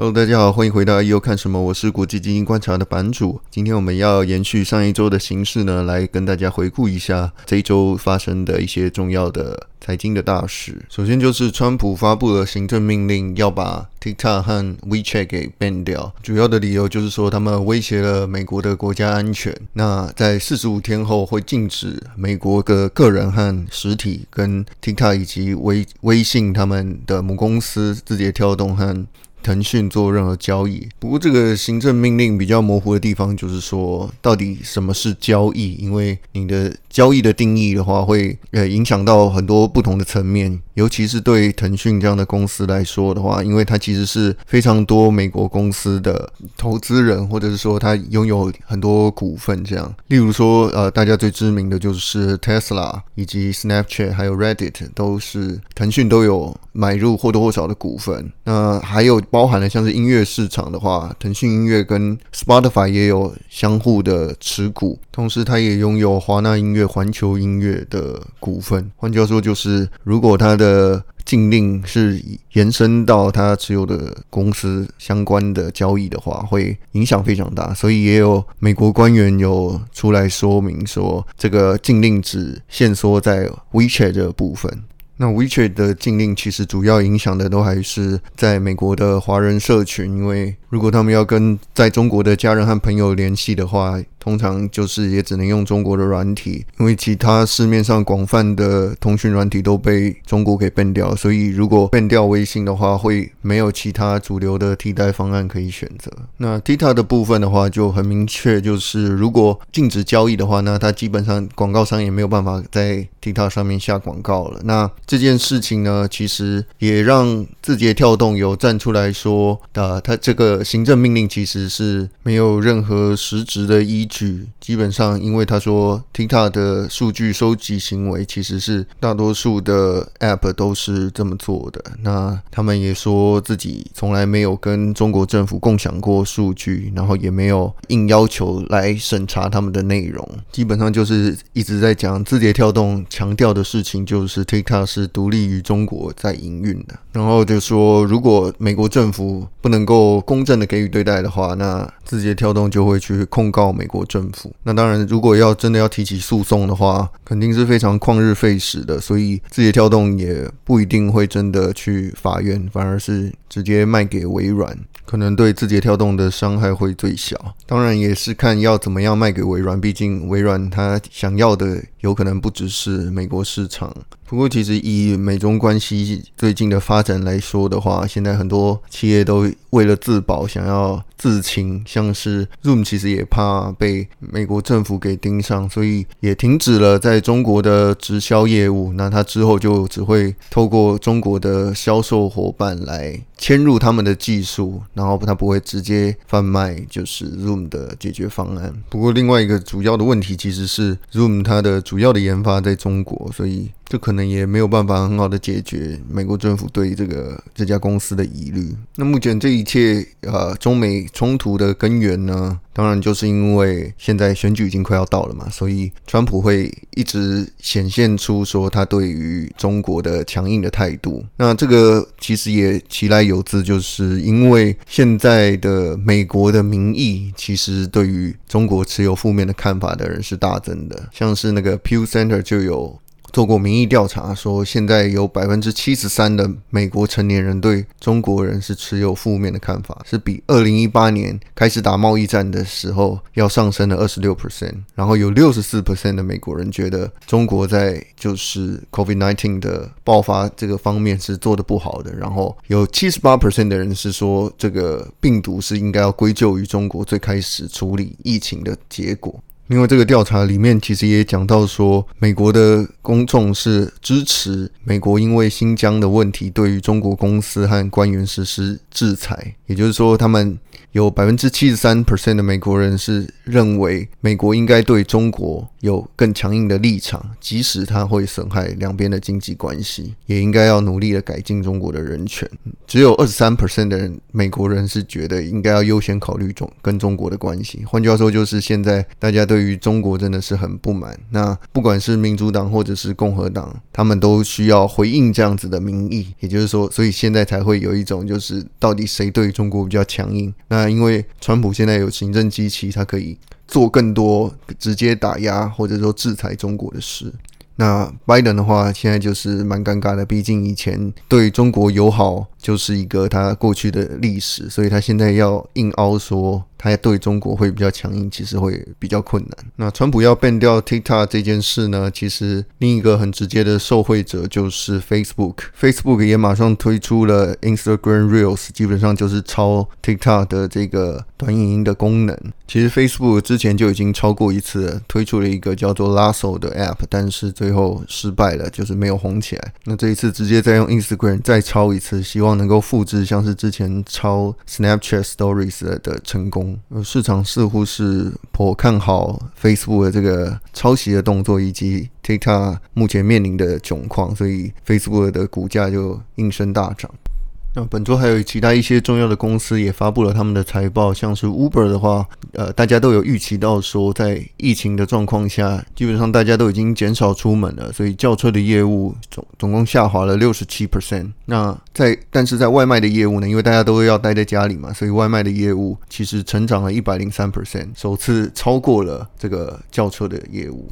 Hello，大家好，欢迎回到 EO 看什么，我是国际基金观察的版主。今天我们要延续上一周的形式呢，来跟大家回顾一下这一周发生的一些重要的财经的大事。首先就是川普发布了行政命令，要把 TikTok 和 WeChat 给 ban 掉。主要的理由就是说，他们威胁了美国的国家安全。那在四十五天后会禁止美国的个人和实体跟 TikTok 以及微微信他们的母公司字节跳动和腾讯做任何交易，不过这个行政命令比较模糊的地方就是说，到底什么是交易？因为你的交易的定义的话，会呃影响到很多不同的层面，尤其是对腾讯这样的公司来说的话，因为它其实是非常多美国公司的投资人，或者是说它拥有很多股份这样。例如说，呃，大家最知名的就是 Tesla 以及 Snapchat 还有 Reddit 都是腾讯都有买入或多或少的股份。那还有。包含了像是音乐市场的话，腾讯音乐跟 Spotify 也有相互的持股，同时它也拥有华纳音乐、环球音乐的股份。换句话说，就是如果它的禁令是延伸到它持有的公司相关的交易的话，会影响非常大。所以也有美国官员有出来说明说，这个禁令只限缩在 WeChat 这个部分。那 WeChat 的禁令其实主要影响的都还是在美国的华人社群，因为如果他们要跟在中国的家人和朋友联系的话，通常就是也只能用中国的软体，因为其他市面上广泛的通讯软体都被中国给 ban 掉，所以如果 ban 掉微信的话，会没有其他主流的替代方案可以选择。那 TikTok 的部分的话就很明确，就是如果禁止交易的话，那它基本上广告商也没有办法在 TikTok 上面下广告了。那这件事情呢，其实也让字节跳动有站出来说，啊，它这个行政命令其实是没有任何实质的依据。基本上，因为他说 TikTok 的数据收集行为其实是大多数的 App 都是这么做的。那他们也说自己从来没有跟中国政府共享过数据，然后也没有硬要求来审查他们的内容。基本上就是一直在讲字节跳动强调的事情，就是 TikTok 是独立于中国在营运的。然后就说，如果美国政府不能够公正的给予对待的话，那字节跳动就会去控告美国。政府。那当然，如果要真的要提起诉讼的话，肯定是非常旷日费时的，所以字节跳动也不一定会真的去法院，反而是直接卖给微软，可能对字节跳动的伤害会最小。当然，也是看要怎么样卖给微软，毕竟微软它想要的有可能不只是美国市场。不过，其实以美中关系最近的发展来说的话，现在很多企业都为了自保，想要自清，像是 Zoom 其实也怕被美国政府给盯上，所以也停止了在中国的直销业务。那它之后就只会透过中国的销售伙伴来迁入他们的技术，然后它不会直接贩卖就是 Zoom 的解决方案。不过，另外一个主要的问题其实是 Zoom 它的主要的研发在中国，所以。这可能也没有办法很好的解决美国政府对这个这家公司的疑虑。那目前这一切呃中美冲突的根源呢，当然就是因为现在选举已经快要到了嘛，所以川普会一直显现出说他对于中国的强硬的态度。那这个其实也其来有自，就是因为现在的美国的民意其实对于中国持有负面的看法的人是大增的，像是那个 Pew Center 就有。做过民意调查，说现在有百分之七十三的美国成年人对中国人是持有负面的看法，是比二零一八年开始打贸易战的时候要上升了二十六 percent。然后有六十四 percent 的美国人觉得中国在就是 COVID nineteen 的爆发这个方面是做得不好的。然后有七十八 percent 的人是说这个病毒是应该要归咎于中国最开始处理疫情的结果。因为这个调查里面其实也讲到说，美国的公众是支持美国因为新疆的问题对于中国公司和官员实施制裁，也就是说，他们有百分之七十三 percent 的美国人是认为美国应该对中国有更强硬的立场，即使它会损害两边的经济关系，也应该要努力的改进中国的人权。只有二十三 percent 的人美国人是觉得应该要优先考虑中跟中国的关系。换句话说，就是现在大家对对于中国真的是很不满。那不管是民主党或者是共和党，他们都需要回应这样子的民意。也就是说，所以现在才会有一种就是到底谁对中国比较强硬？那因为川普现在有行政机器，他可以做更多直接打压或者说制裁中国的事。那拜登的话，现在就是蛮尴尬的，毕竟以前对中国友好就是一个他过去的历史，所以他现在要硬凹说。他对中国会比较强硬，其实会比较困难。那川普要 ban 掉 TikTok 这件事呢，其实另一个很直接的受惠者就是 Facebook。Facebook 也马上推出了 Instagram Reels，基本上就是抄 TikTok 的这个短影音的功能。其实 Facebook 之前就已经抄过一次，推出了一个叫做 Lasso 的 App，但是最后失败了，就是没有红起来。那这一次直接再用 Instagram 再抄一次，希望能够复制像是之前抄 Snapchat Stories 的成功。市场似乎是颇看好 Facebook 的这个抄袭的动作，以及 TikTok 目前面临的窘况，所以 Facebook 的股价就应声大涨。那本周还有其他一些重要的公司也发布了他们的财报，像是 Uber 的话，呃，大家都有预期到说，在疫情的状况下，基本上大家都已经减少出门了，所以轿车的业务总总共下滑了六十七 percent。那在但是在外卖的业务呢，因为大家都要待在家里嘛，所以外卖的业务其实成长了一百零三 percent，首次超过了这个轿车的业务。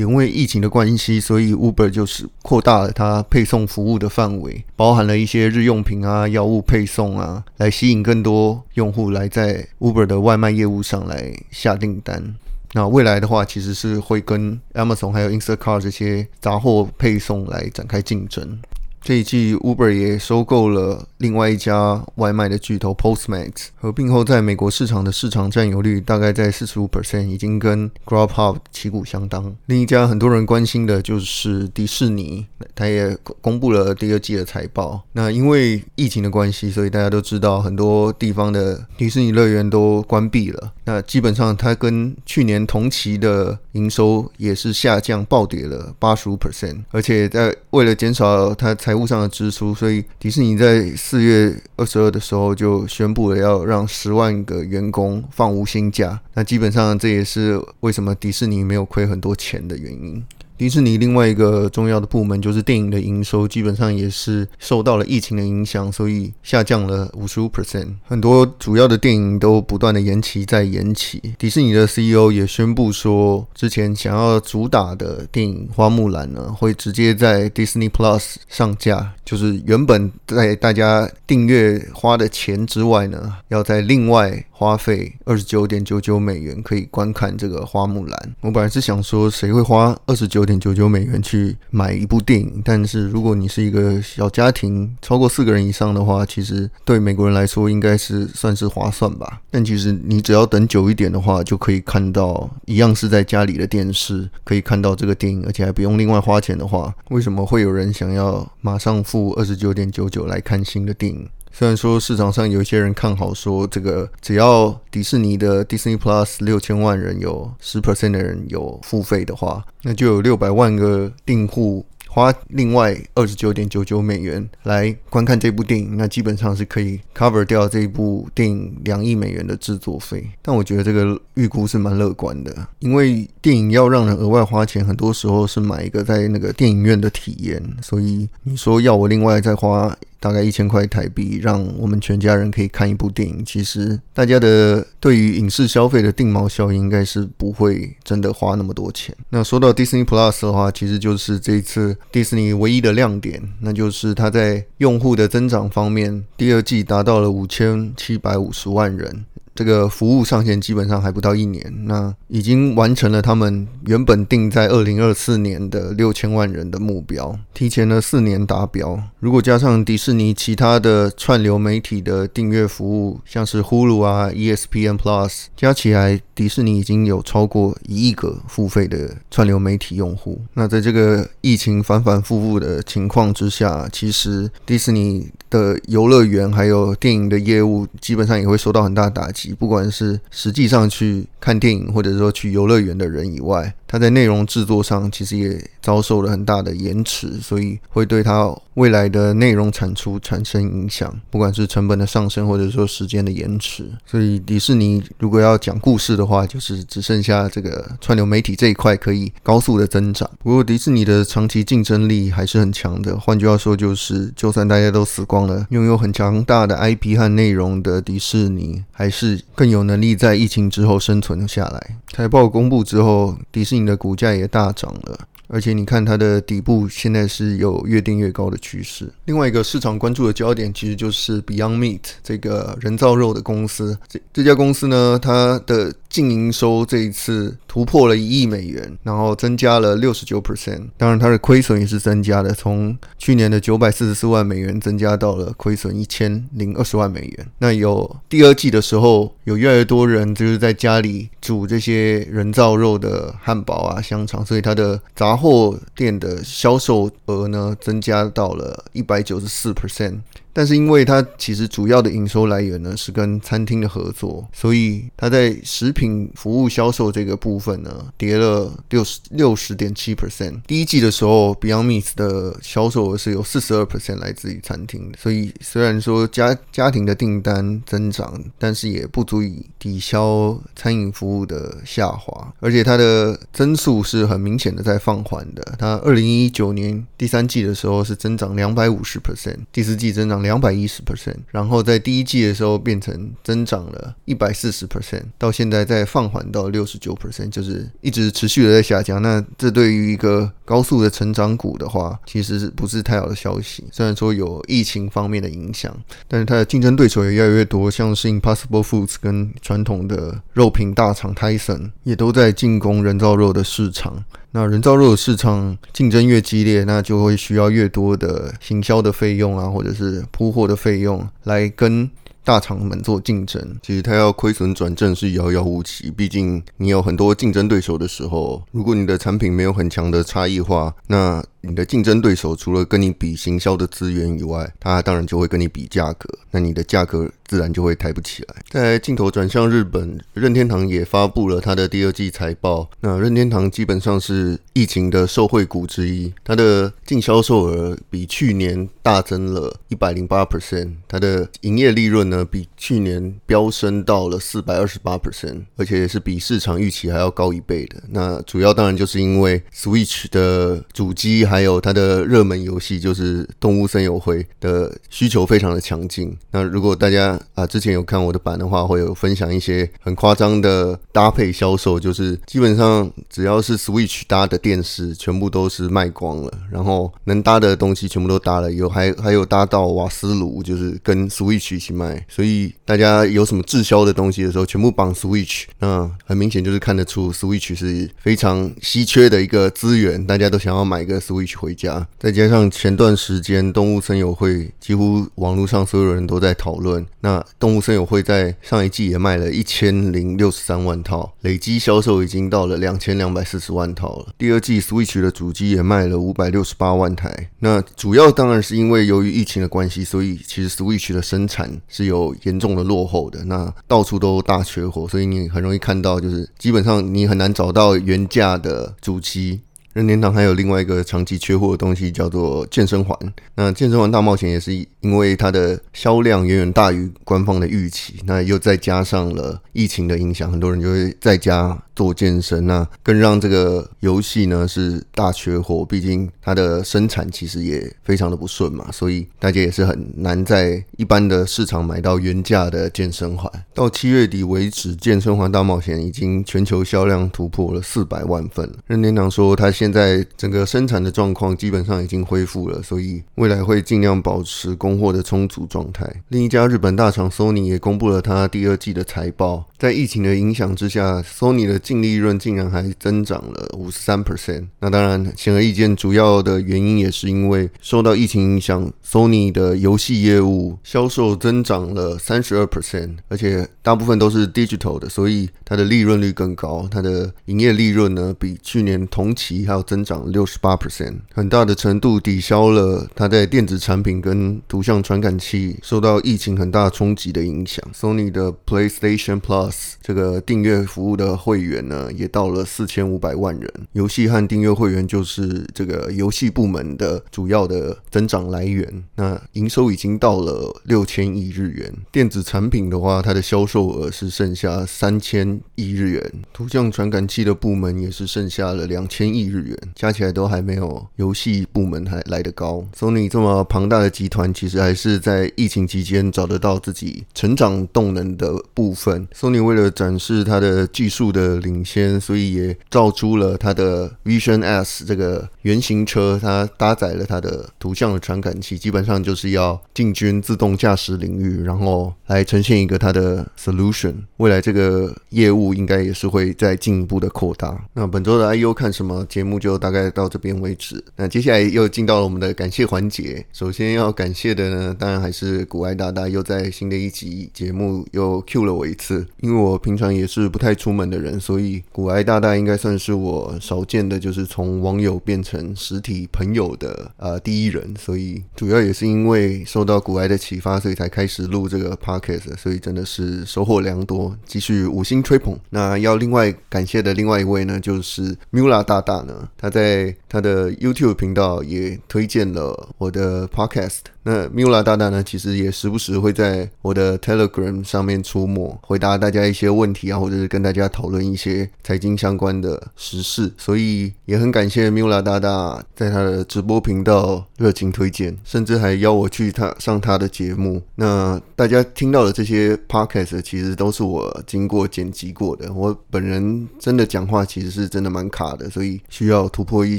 因为疫情的关系，所以 Uber 就是扩大了它配送服务的范围，包含了一些日用品啊、药物配送啊，来吸引更多用户来在 Uber 的外卖业务上来下订单。那未来的话，其实是会跟 Amazon 还有 Instacart 这些杂货配送来展开竞争。这一季，Uber 也收购了另外一家外卖的巨头 Postmates，合并后在美国市场的市场占有率大概在四十五 percent，已经跟 Grubhub 旗鼓相当。另一家很多人关心的就是迪士尼，它也公布了第二季的财报。那因为疫情的关系，所以大家都知道很多地方的迪士尼乐园都关闭了。那基本上它跟去年同期的营收也是下降暴跌了八十五 percent，而且在为了减少它财务上的支出，所以迪士尼在四月二十二的时候就宣布了要让十万个员工放无薪假。那基本上这也是为什么迪士尼没有亏很多钱的原因。迪士尼另外一个重要的部门就是电影的营收，基本上也是受到了疫情的影响，所以下降了五十五 percent。很多主要的电影都不断的延期再延期。迪士尼的 CEO 也宣布说，之前想要主打的电影《花木兰》呢，会直接在 Disney Plus 上架，就是原本在大家订阅花的钱之外呢，要在另外。花费二十九点九九美元可以观看这个《花木兰》。我本来是想说，谁会花二十九点九九美元去买一部电影？但是如果你是一个小家庭，超过四个人以上的话，其实对美国人来说应该是算是划算吧。但其实你只要等久一点的话，就可以看到一样是在家里的电视可以看到这个电影，而且还不用另外花钱的话，为什么会有人想要马上付二十九点九九来看新的电影？虽然说市场上有一些人看好说，这个只要迪士尼的 Disney Plus 六千万人有十 percent 的人有付费的话，那就有六百万个订户。花另外二十九点九九美元来观看这部电影，那基本上是可以 cover 掉这部电影两亿美元的制作费。但我觉得这个预估是蛮乐观的，因为电影要让人额外花钱，很多时候是买一个在那个电影院的体验。所以你说要我另外再花大概一千块台币，让我们全家人可以看一部电影，其实大家的对于影视消费的定锚效应，应该是不会真的花那么多钱。那说到 Disney Plus 的话，其实就是这一次。Disney 唯一的亮点，那就是它在用户的增长方面，第二季达到了五千七百五十万人。这个服务上线基本上还不到一年，那已经完成了他们原本定在二零二四年的六千万人的目标，提前了四年达标。如果加上迪士尼其他的串流媒体的订阅服务，像是 Hulu 啊、ESPN Plus，加起来，迪士尼已经有超过一亿个付费的串流媒体用户。那在这个疫情反反复复的情况之下，其实迪士尼的游乐园还有电影的业务基本上也会受到很大打击。不管是实际上去看电影，或者说去游乐园的人以外，它在内容制作上其实也遭受了很大的延迟，所以会对它未来的内容产出产生影响，不管是成本的上升，或者说时间的延迟。所以迪士尼如果要讲故事的话，就是只剩下这个串流媒体这一块可以高速的增长。不过迪士尼的长期竞争力还是很强的，换句话说，就是就算大家都死光了，拥有很强大的 IP 和内容的迪士尼，还是更有能力在疫情之后生存下来。财报公布之后，迪士尼的股价也大涨了。而且你看它的底部现在是有越定越高的趋势。另外一个市场关注的焦点其实就是 Beyond Meat 这个人造肉的公司。这这家公司呢，它的净营收这一次突破了一亿美元，然后增加了六十九 percent。当然，它的亏损也是增加的，从去年的九百四十四万美元增加到了亏损一千零二十万美元。那有第二季的时候，有越来越多人就是在家里煮这些人造肉的汉堡啊、香肠，所以它的杂货店的销售额呢，增加到了一百九十四 percent。但是因为它其实主要的营收来源呢是跟餐厅的合作，所以它在食品服务销售这个部分呢跌了六十六十点七 percent。第一季的时候，Beyond Meat 的销售额是有四十二 percent 来自于餐厅，所以虽然说家家庭的订单增长，但是也不足以抵消餐饮服务的下滑，而且它的增速是很明显的在放缓的。它二零一九年第三季的时候是增长两百五十 percent，第四季增长。两百一十 percent，然后在第一季的时候变成增长了一百四十 percent，到现在再放缓到六十九 percent，就是一直持续的在下降。那这对于一个高速的成长股的话，其实是不是太好的消息？虽然说有疫情方面的影响，但是它的竞争对手也越来越多，像是 Impossible Foods 跟传统的肉品大厂 Tyson 也都在进攻人造肉的市场。那人造肉的市场竞争越激烈，那就会需要越多的行销的费用啊，或者是铺货的费用来跟大厂们做竞争。其实它要亏损转正是遥遥无期，毕竟你有很多竞争对手的时候，如果你的产品没有很强的差异化，那你的竞争对手除了跟你比行销的资源以外，他当然就会跟你比价格，那你的价格自然就会抬不起来。在镜头转向日本，任天堂也发布了它的第二季财报。那任天堂基本上是疫情的受惠股之一，它的净销售额比去年大增了一百零八 percent，它的营业利润呢比去年飙升到了四百二十八 percent，而且也是比市场预期还要高一倍的。那主要当然就是因为 Switch 的主机。还有它的热门游戏就是《动物森友会》的需求非常的强劲。那如果大家啊之前有看我的版的话，会有分享一些很夸张的搭配销售，就是基本上只要是 Switch 搭的电视，全部都是卖光了。然后能搭的东西全部都搭了，有还还有搭到瓦斯炉，就是跟 Switch 一起卖。所以大家有什么滞销的东西的时候，全部绑 Switch。那很明显就是看得出 Switch 是非常稀缺的一个资源，大家都想要买一个 Switch。回家，再加上前段时间动物森友会，几乎网络上所有人都在讨论。那动物森友会在上一季也卖了一千零六十三万套，累计销售已经到了两千两百四十万套了。第二季 Switch 的主机也卖了五百六十八万台。那主要当然是因为由于疫情的关系，所以其实 Switch 的生产是有严重的落后的。那到处都大缺货，所以你很容易看到，就是基本上你很难找到原价的主机。任天堂还有另外一个长期缺货的东西，叫做健身环。那健身环大冒险也是因为它的销量远远大于官方的预期，那又再加上了疫情的影响，很多人就会在家做健身，那更让这个游戏呢是大缺货。毕竟它的生产其实也非常的不顺嘛，所以大家也是很难在一般的市场买到原价的健身环。到七月底为止，健身环大冒险已经全球销量突破了四百万份。任天堂说他。现在整个生产的状况基本上已经恢复了，所以未来会尽量保持供货的充足状态。另一家日本大厂 Sony 也公布了它第二季的财报。在疫情的影响之下，Sony 的净利润竟然还增长了五十三 percent。那当然，显而易见，主要的原因也是因为受到疫情影响，Sony 的游戏业务销售增长了三十二 percent，而且大部分都是 digital 的，所以它的利润率更高。它的营业利润呢，比去年同期还要增长六十八 percent，很大的程度抵消了它在电子产品跟图像传感器受到疫情很大冲击的影响。Sony 的 PlayStation Plus 这个订阅服务的会员呢，也到了四千五百万人。游戏和订阅会员就是这个游戏部门的主要的增长来源。那营收已经到了六千亿日元。电子产品的话，它的销售额是剩下三千亿日元。图像传感器的部门也是剩下了两千亿日元，加起来都还没有游戏部门还来得高。Sony 这么庞大的集团，其实还是在疫情期间找得到自己成长动能的部分。Sony 为了展示它的技术的领先，所以也造出了它的 Vision S 这个原型车，它搭载了它的图像的传感器，基本上就是要进军自动驾驶领域，然后来呈现一个它的 solution。未来这个业务应该也是会再进一步的扩大。那本周的 IU 看什么节目就大概到这边为止。那接下来又进到了我们的感谢环节。首先要感谢的呢，当然还是古爱大大又在新的一集节目又 Q 了我一次。因因为我平常也是不太出门的人，所以古埃大大应该算是我少见的，就是从网友变成实体朋友的呃第一人。所以主要也是因为受到古埃的启发，所以才开始录这个 podcast。所以真的是收获良多，继续五星吹捧。那要另外感谢的另外一位呢，就是 Mula 大大呢，他在他的 YouTube 频道也推荐了我的 podcast。那 Mula 大大呢，其实也时不时会在我的 Telegram 上面出没，回答大家一些问题啊，或者是跟大家讨论一些财经相关的时事。所以也很感谢 Mula 大大在他的直播频道热情推荐，甚至还邀我去他上他的节目。那大家听到的这些 Podcast 其实都是我经过剪辑过的。我本人真的讲话其实是真的蛮卡的，所以需要突破一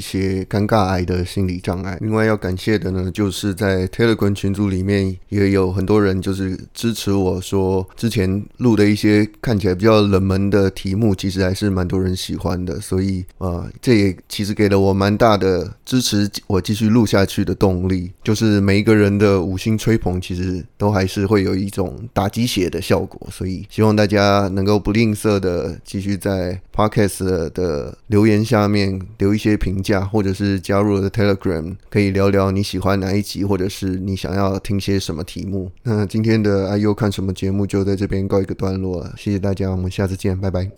些尴尬癌的心理障碍。另外要感谢的呢，就是在 Telegram 群组里面也有很多人，就是支持我说之前录的一些看起来比较冷门的题目，其实还是蛮多人喜欢的，所以啊，这也其实给了我蛮大的支持，我继续录下去的动力。就是每一个人的五星吹捧，其实都还是会有一种打鸡血的效果，所以希望大家能够不吝啬的继续在 Podcast 的留言下面留一些评价，或者是加入我的 Telegram，可以聊聊你喜欢哪一集，或者是。你想要听些什么题目？那今天的 IU 看什么节目就在这边告一个段落了。谢谢大家，我们下次见，拜拜。